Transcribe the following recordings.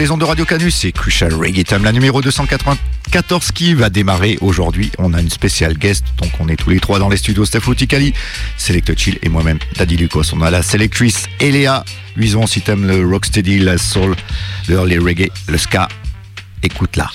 Les ondes de Radio Canus. C'est Crucial Reggae Time, la numéro 294 qui va démarrer aujourd'hui. On a une spéciale guest, donc on est tous les trois dans les studios. Steph Tikali, Select Chill et moi-même, Daddy Lucas. On a la sélectrice Eléa. Luison, si t'aimes le rocksteady, la soul, le early reggae, le ska, écoute-la.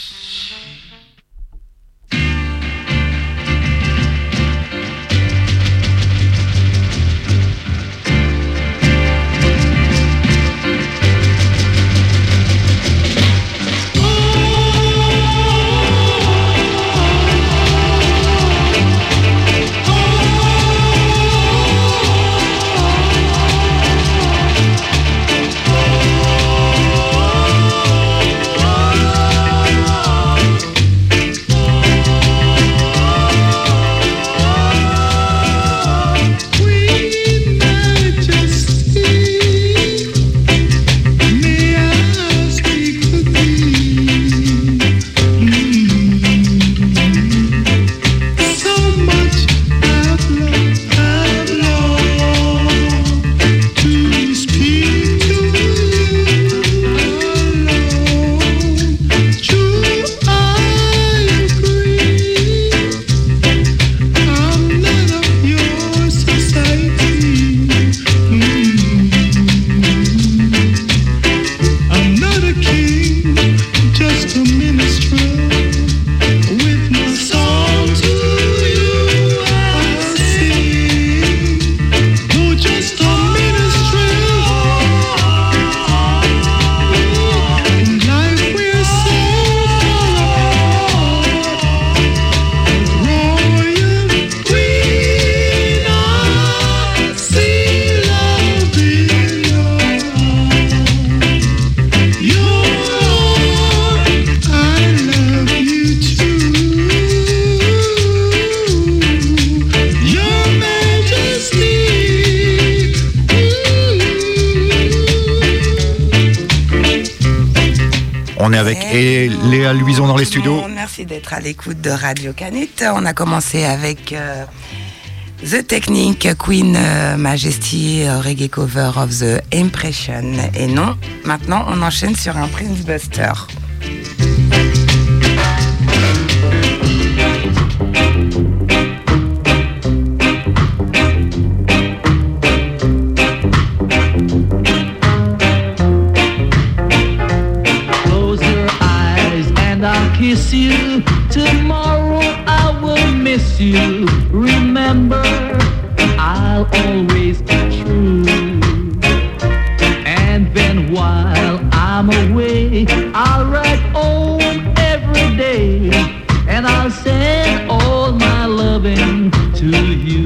À l'écoute de Radio Canut. On a commencé avec euh, The Technique, Queen euh, Majesty, reggae cover of The Impression. Et non, maintenant on enchaîne sur un Prince Buster. Kiss you. Tomorrow I will miss you. Remember, I'll always be true. And then while I'm away, I'll write home every day. And I'll send all my loving to you.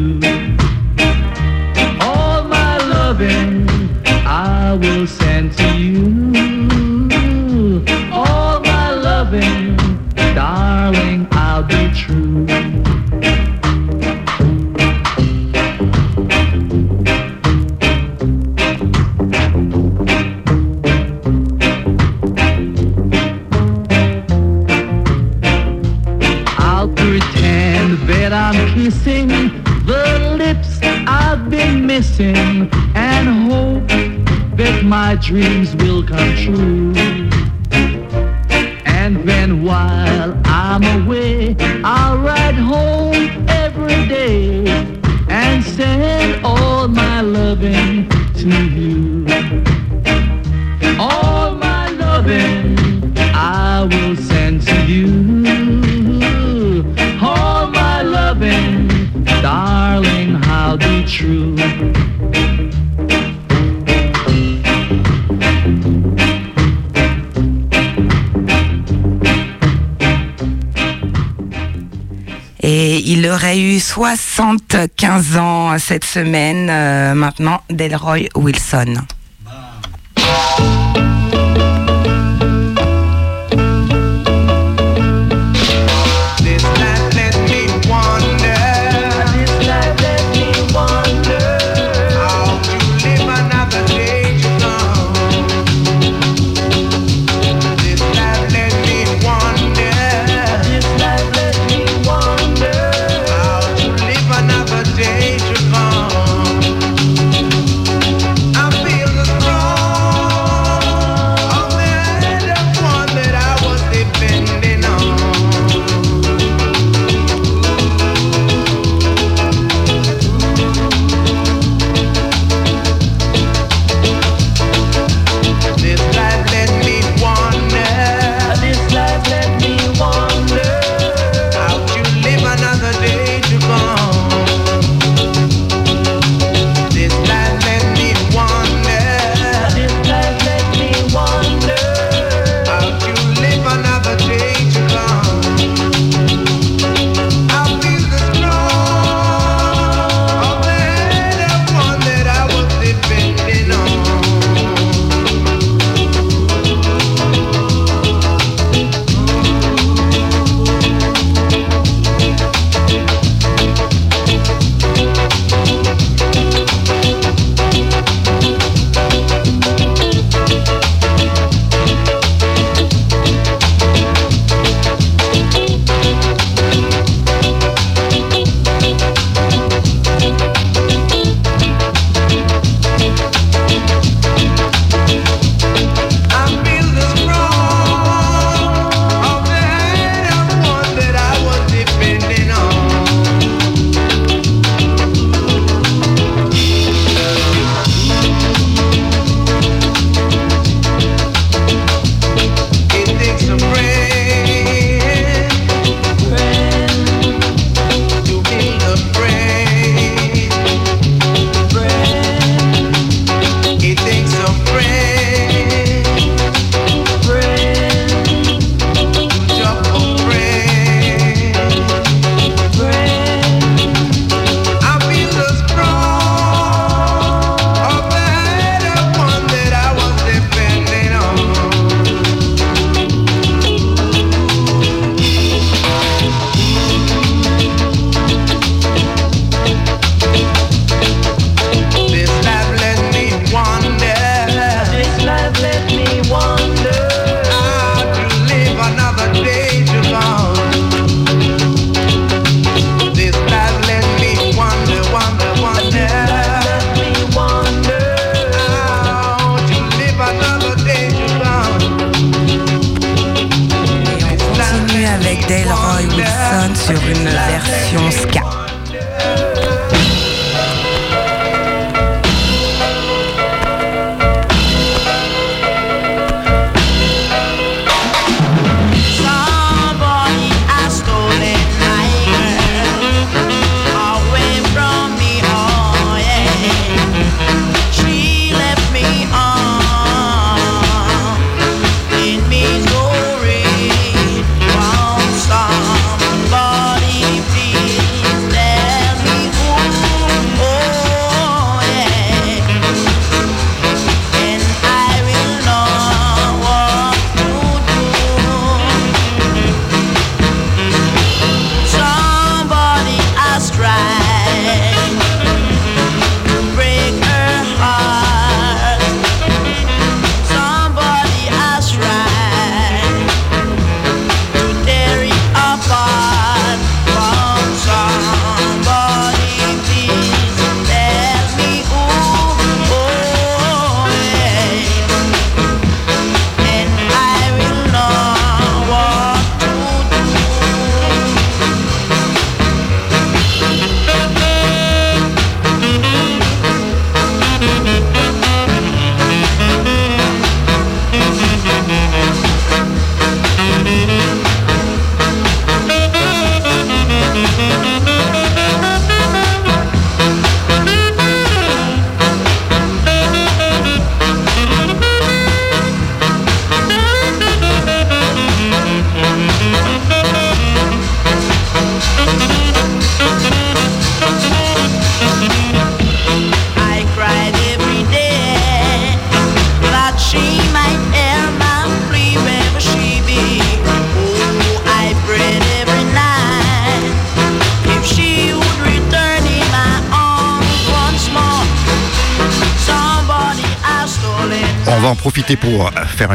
75 ans cette semaine, euh, maintenant, Delroy Wilson.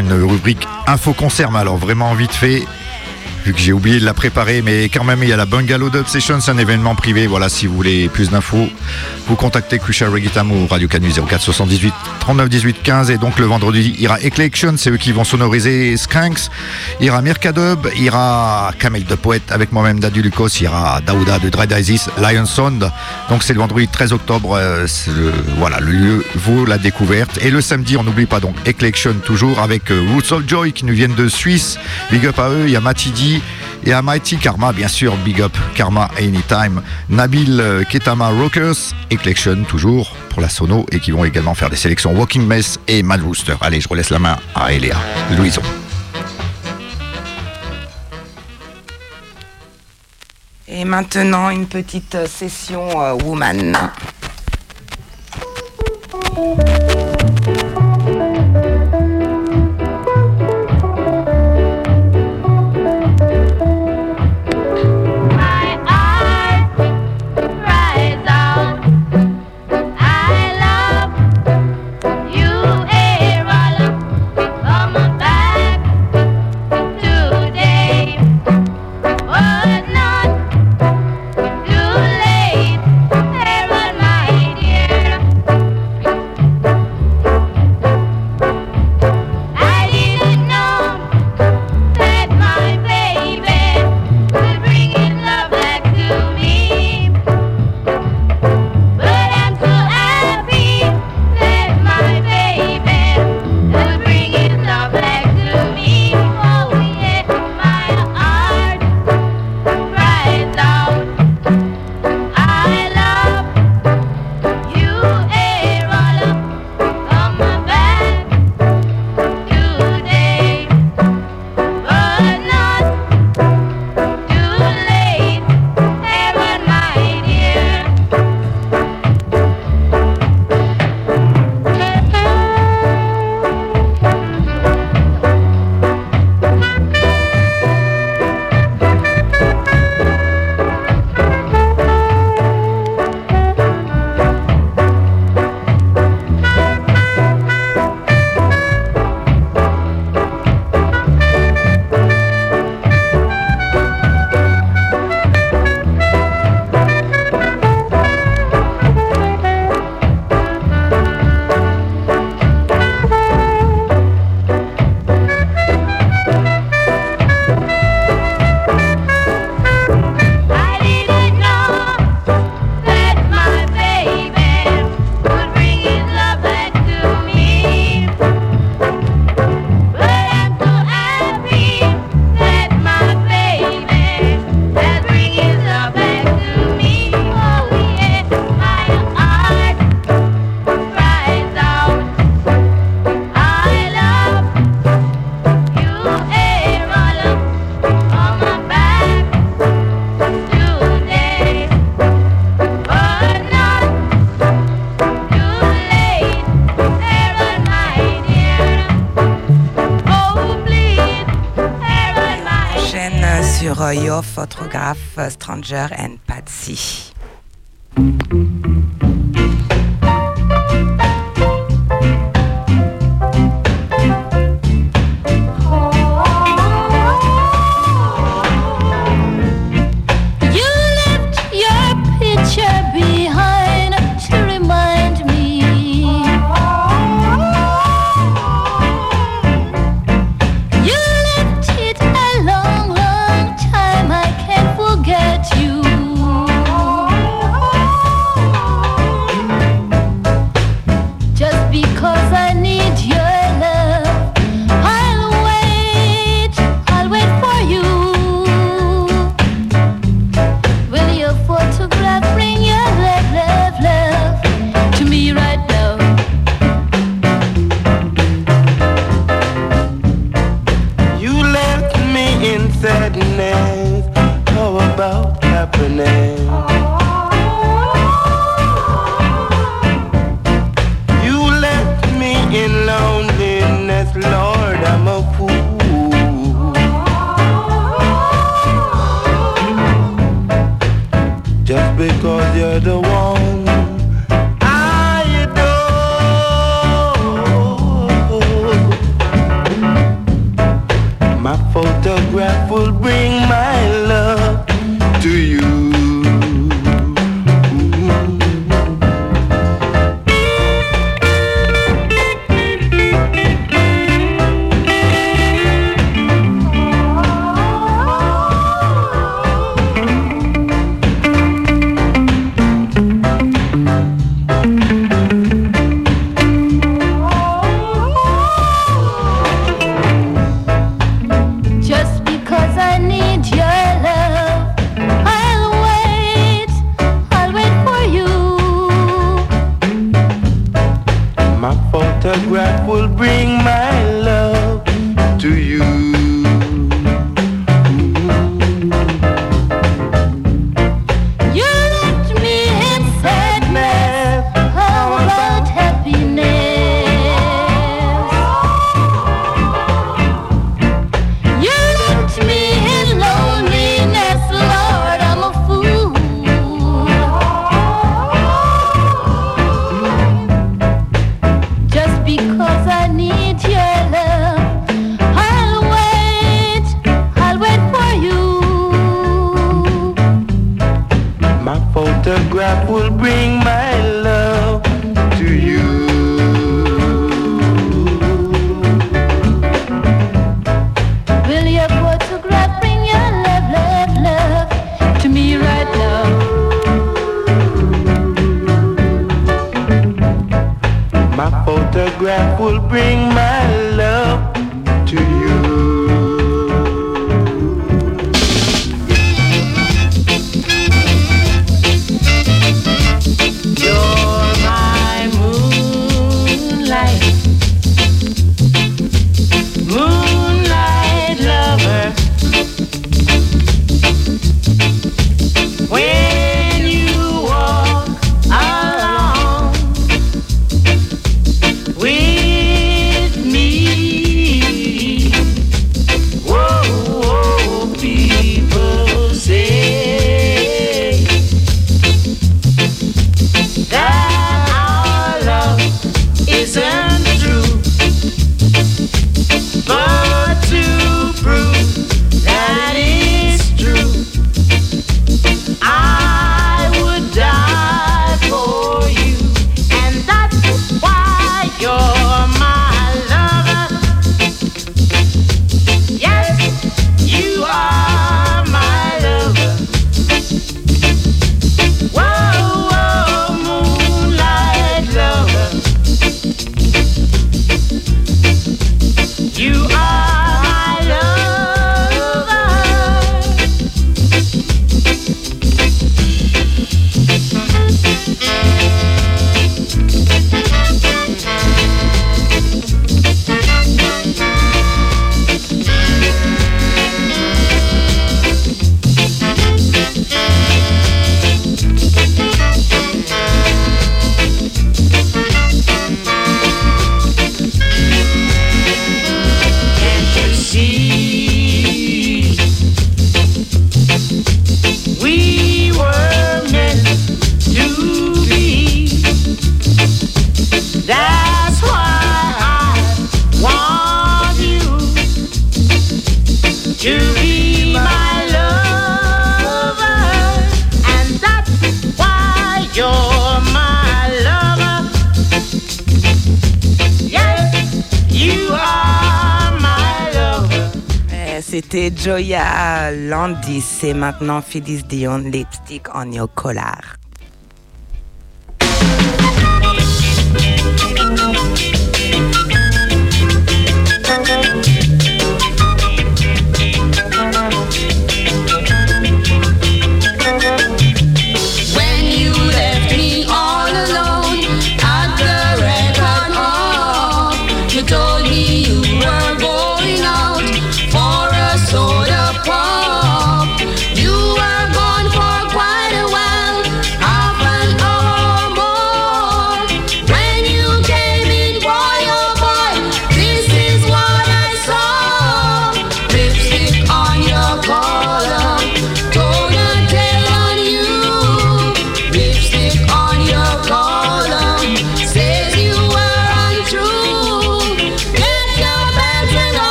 Une rubrique info concert, mais alors vraiment vite fait. Vu que j'ai oublié de la préparer, mais quand même, il y a la Bungalow Dub Session, c'est un événement privé. Voilà, si vous voulez plus d'infos, vous contactez ou Radio Canu 04 78 39 18 15. Et donc le vendredi, aura Eclection, c'est eux qui vont sonoriser Skanks. Aura Mirkadub, aura Kamel de Poète avec moi-même Dadu Lucas, aura Daouda de Dread Isis, Lion Sound. Donc c'est le vendredi 13 octobre. euh, voilà, le lieu vaut la découverte. Et le samedi, on n'oublie pas donc Eclection toujours avec euh, Joy qui nous viennent de Suisse. Big up à eux, il y a Matidi et à Mighty Karma, bien sûr, Big Up Karma Anytime, Nabil euh, Ketama Rockers, Eclection toujours pour la sono et qui vont également faire des sélections Walking Mess et Mad Rooster. Allez, je relaisse la main à Eléa Louison. Et maintenant, une petite session euh, Woman. Euh, sur euh, Your Photograph, euh, Stranger and Patsy. Joya Landis, c'est maintenant Phyllis Dion, Lipstick on your collar.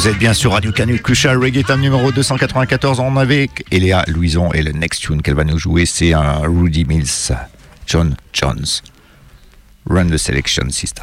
Vous êtes bien sur Radio Canu Crucial Reggaeton numéro 294. On avec Eléa Louison et le next tune qu'elle va nous jouer, c'est un Rudy Mills, John Jones. Run the selection, sister.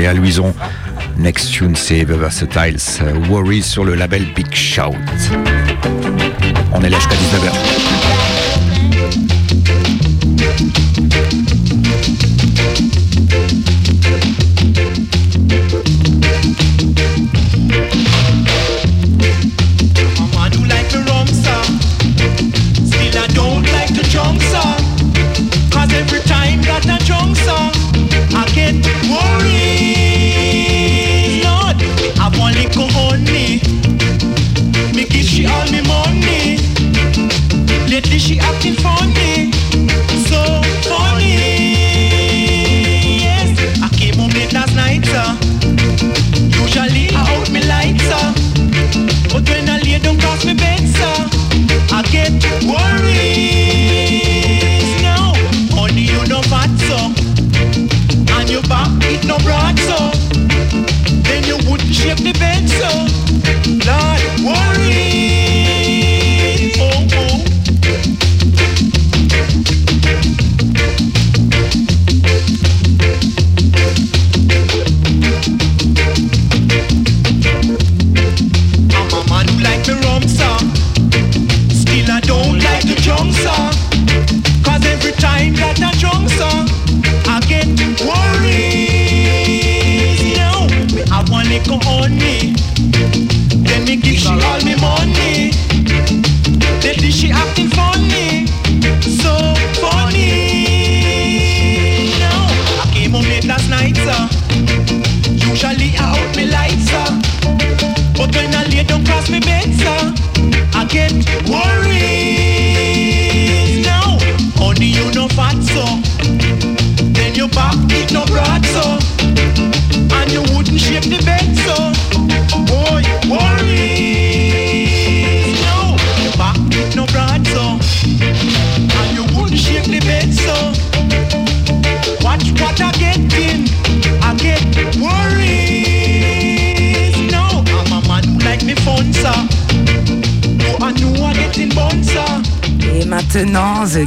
Léa Louison. Next tune, c'est The Versatiles Worries sur le label Big Shout. On est là jusqu'à 19h.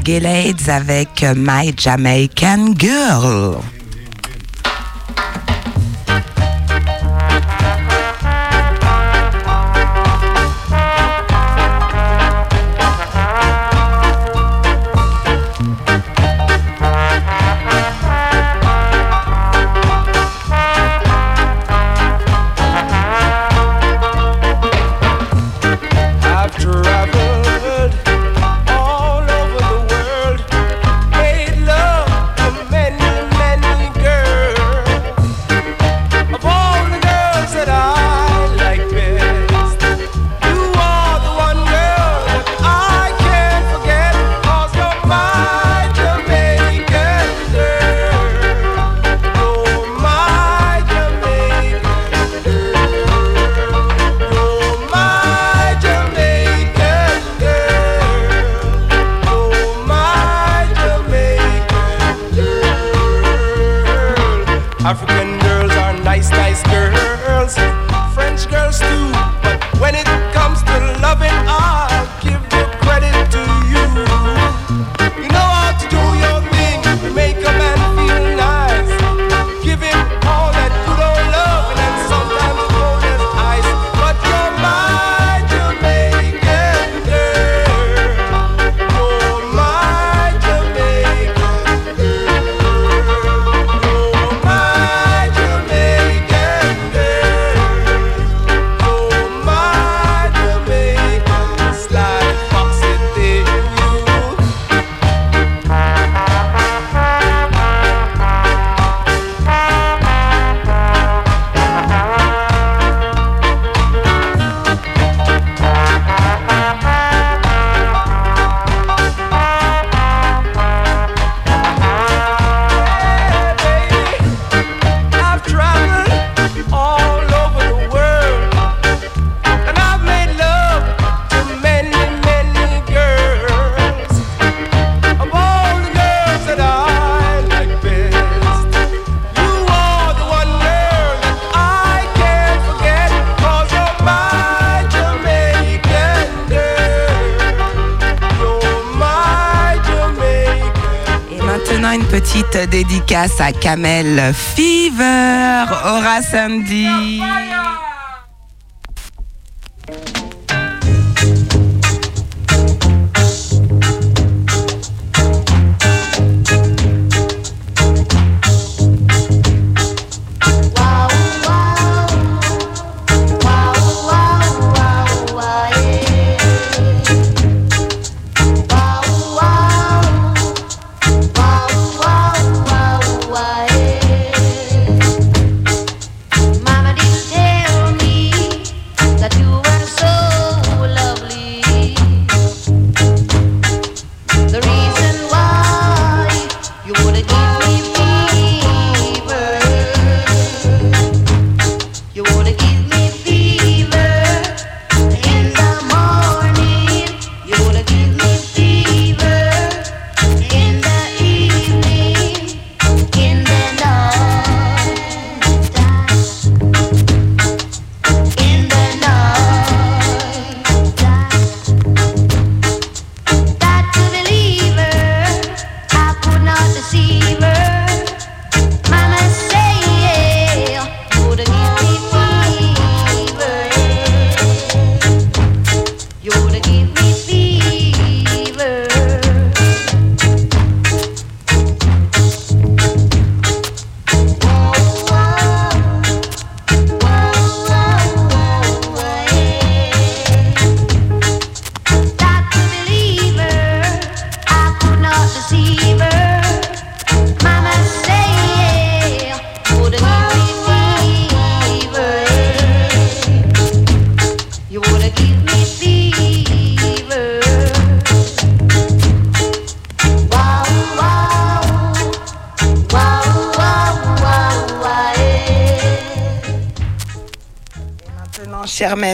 Gallades avec My Jamaican Girl. petite dédicace à Kamel Fever. Aura samedi.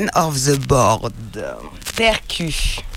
Of the Board. Percu.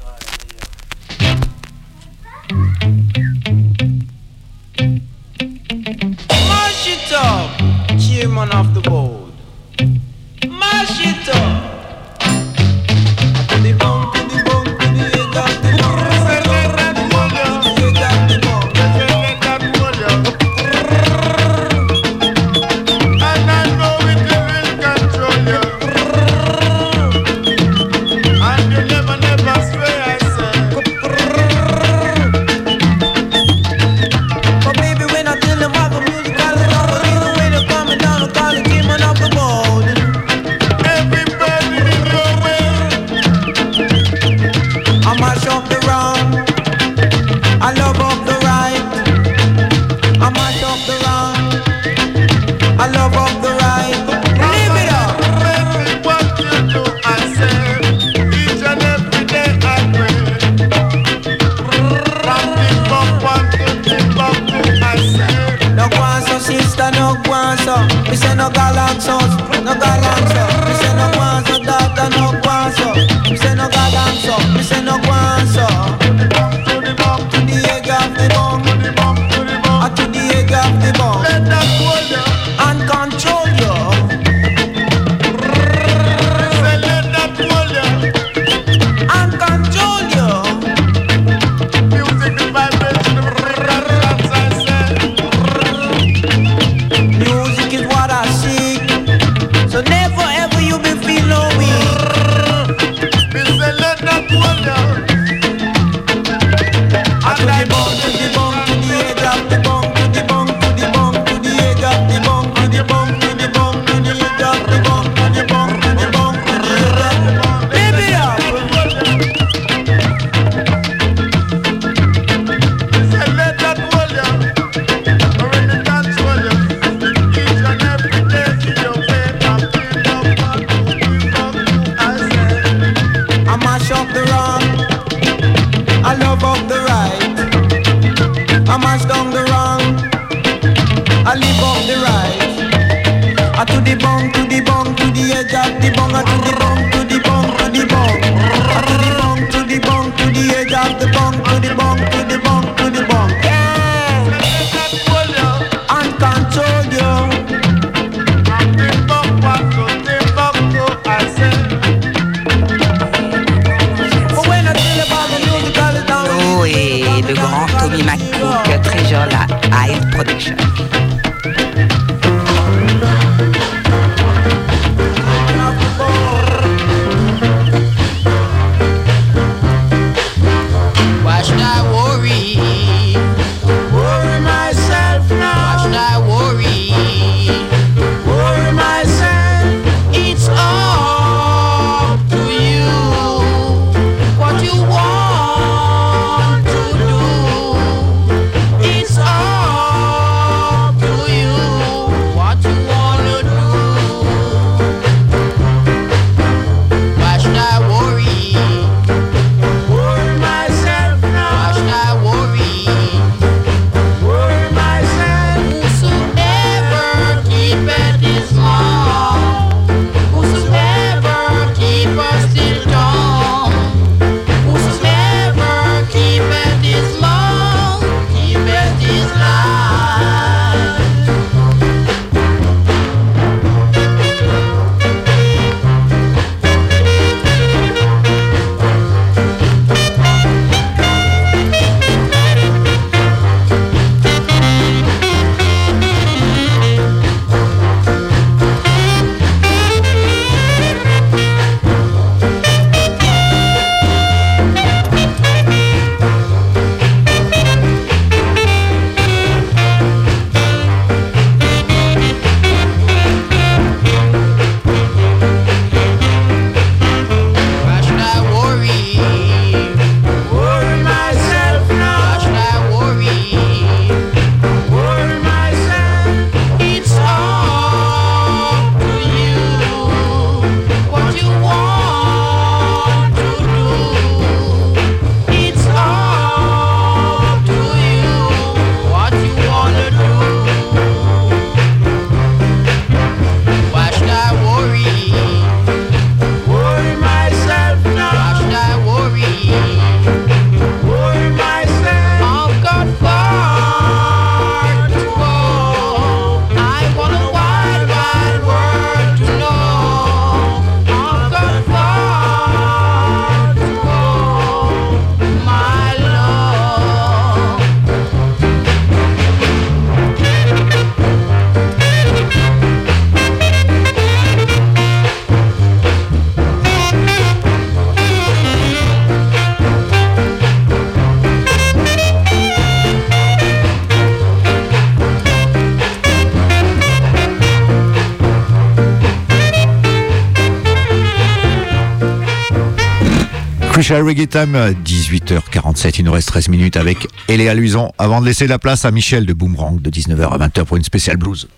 Reggae Time, 18h47, il nous reste 13 minutes avec Eléa Luison avant de laisser la place à Michel de Boomerang de 19h à 20h pour une spéciale blues.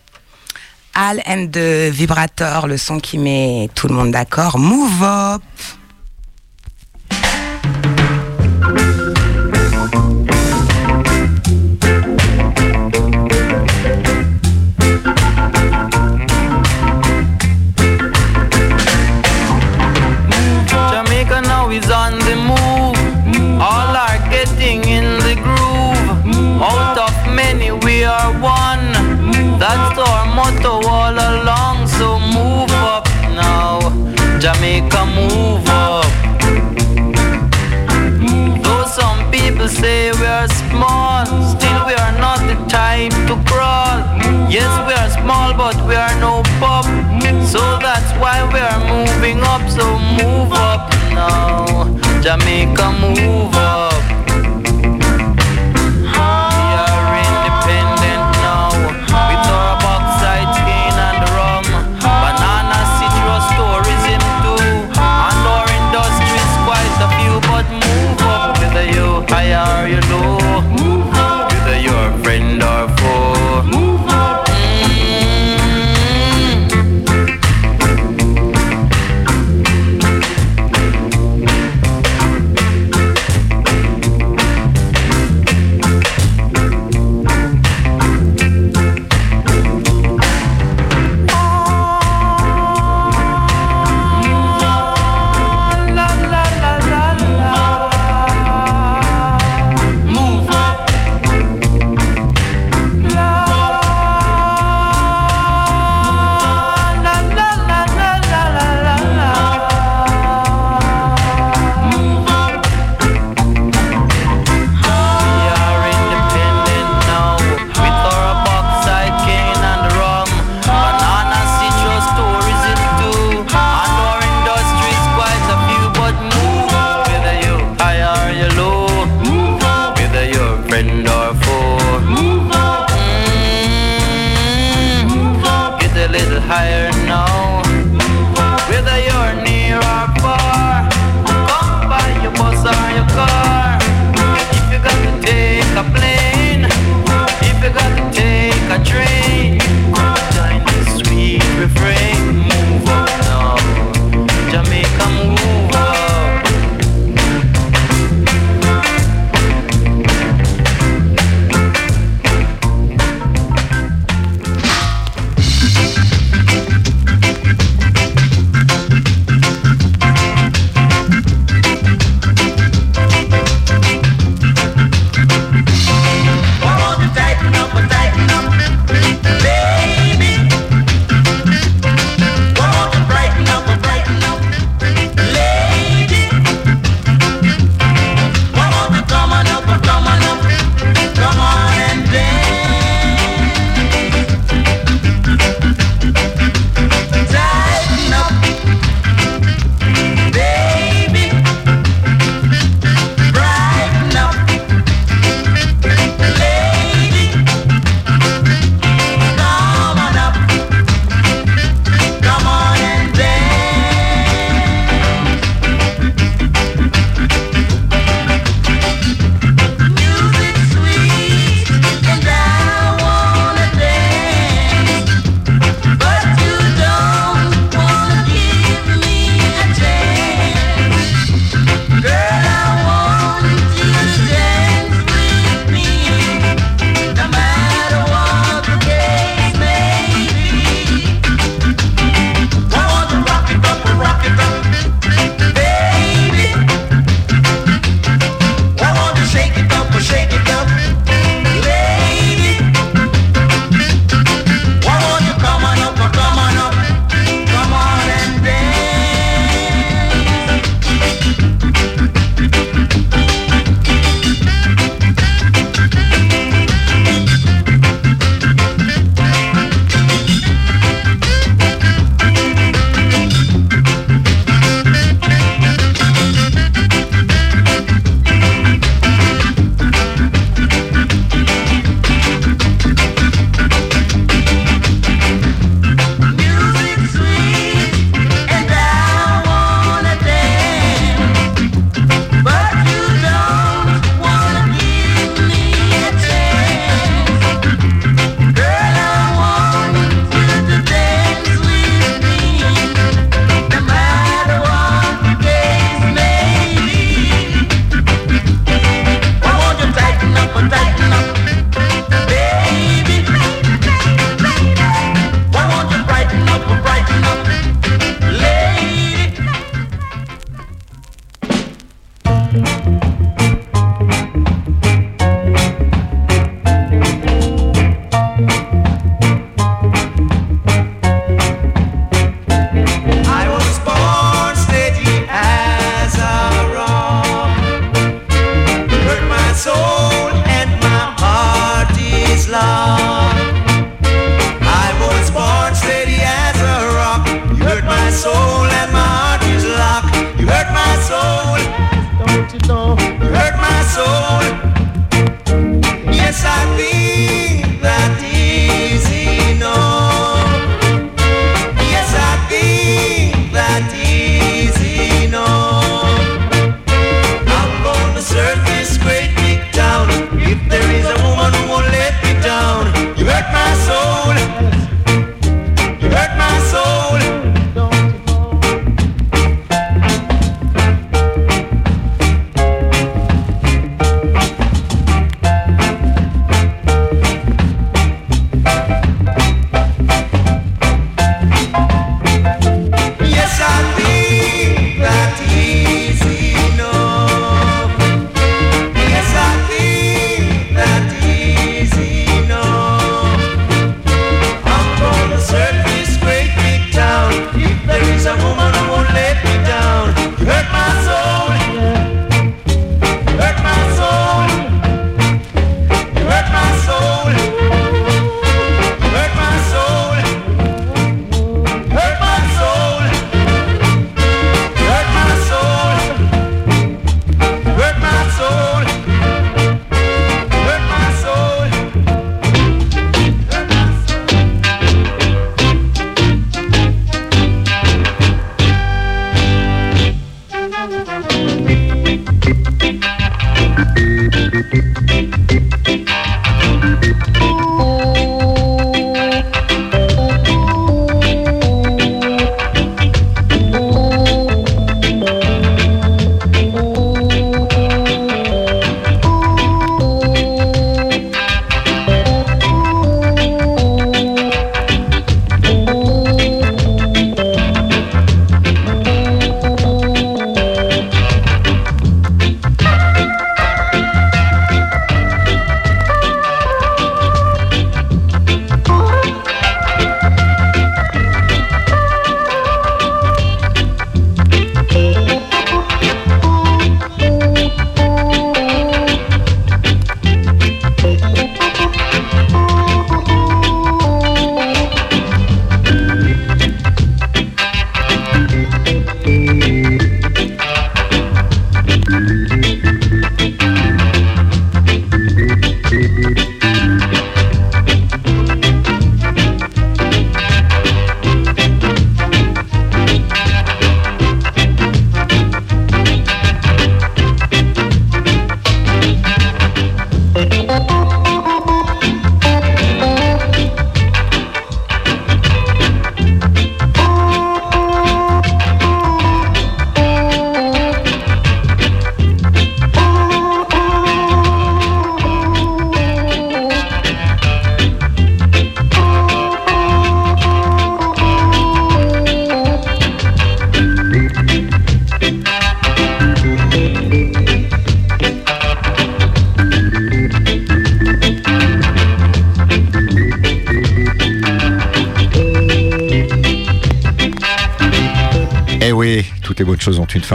Al and the Vibrator, le son qui met tout le monde d'accord. Move up. So that's why we are moving up. So move up now, Jamaica, move up.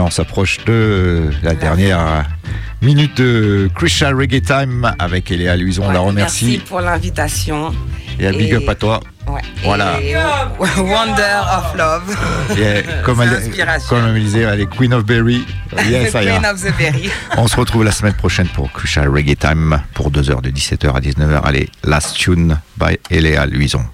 On s'approche de la dernière minute de Crucial Reggae Time avec Eléa Luison. On la remercie. Merci pour l'invitation. Et un big up à toi. Ouais. Voilà. Et Wonder of Love. Et comme, elle, l'inspiration. comme elle me disait, elle est Queen of Berry. Yes, Queen of the Berry. On se retrouve la semaine prochaine pour Crucial Reggae Time pour 2 heures de 17h à 19h. Allez, Last Tune by Eléa Luison.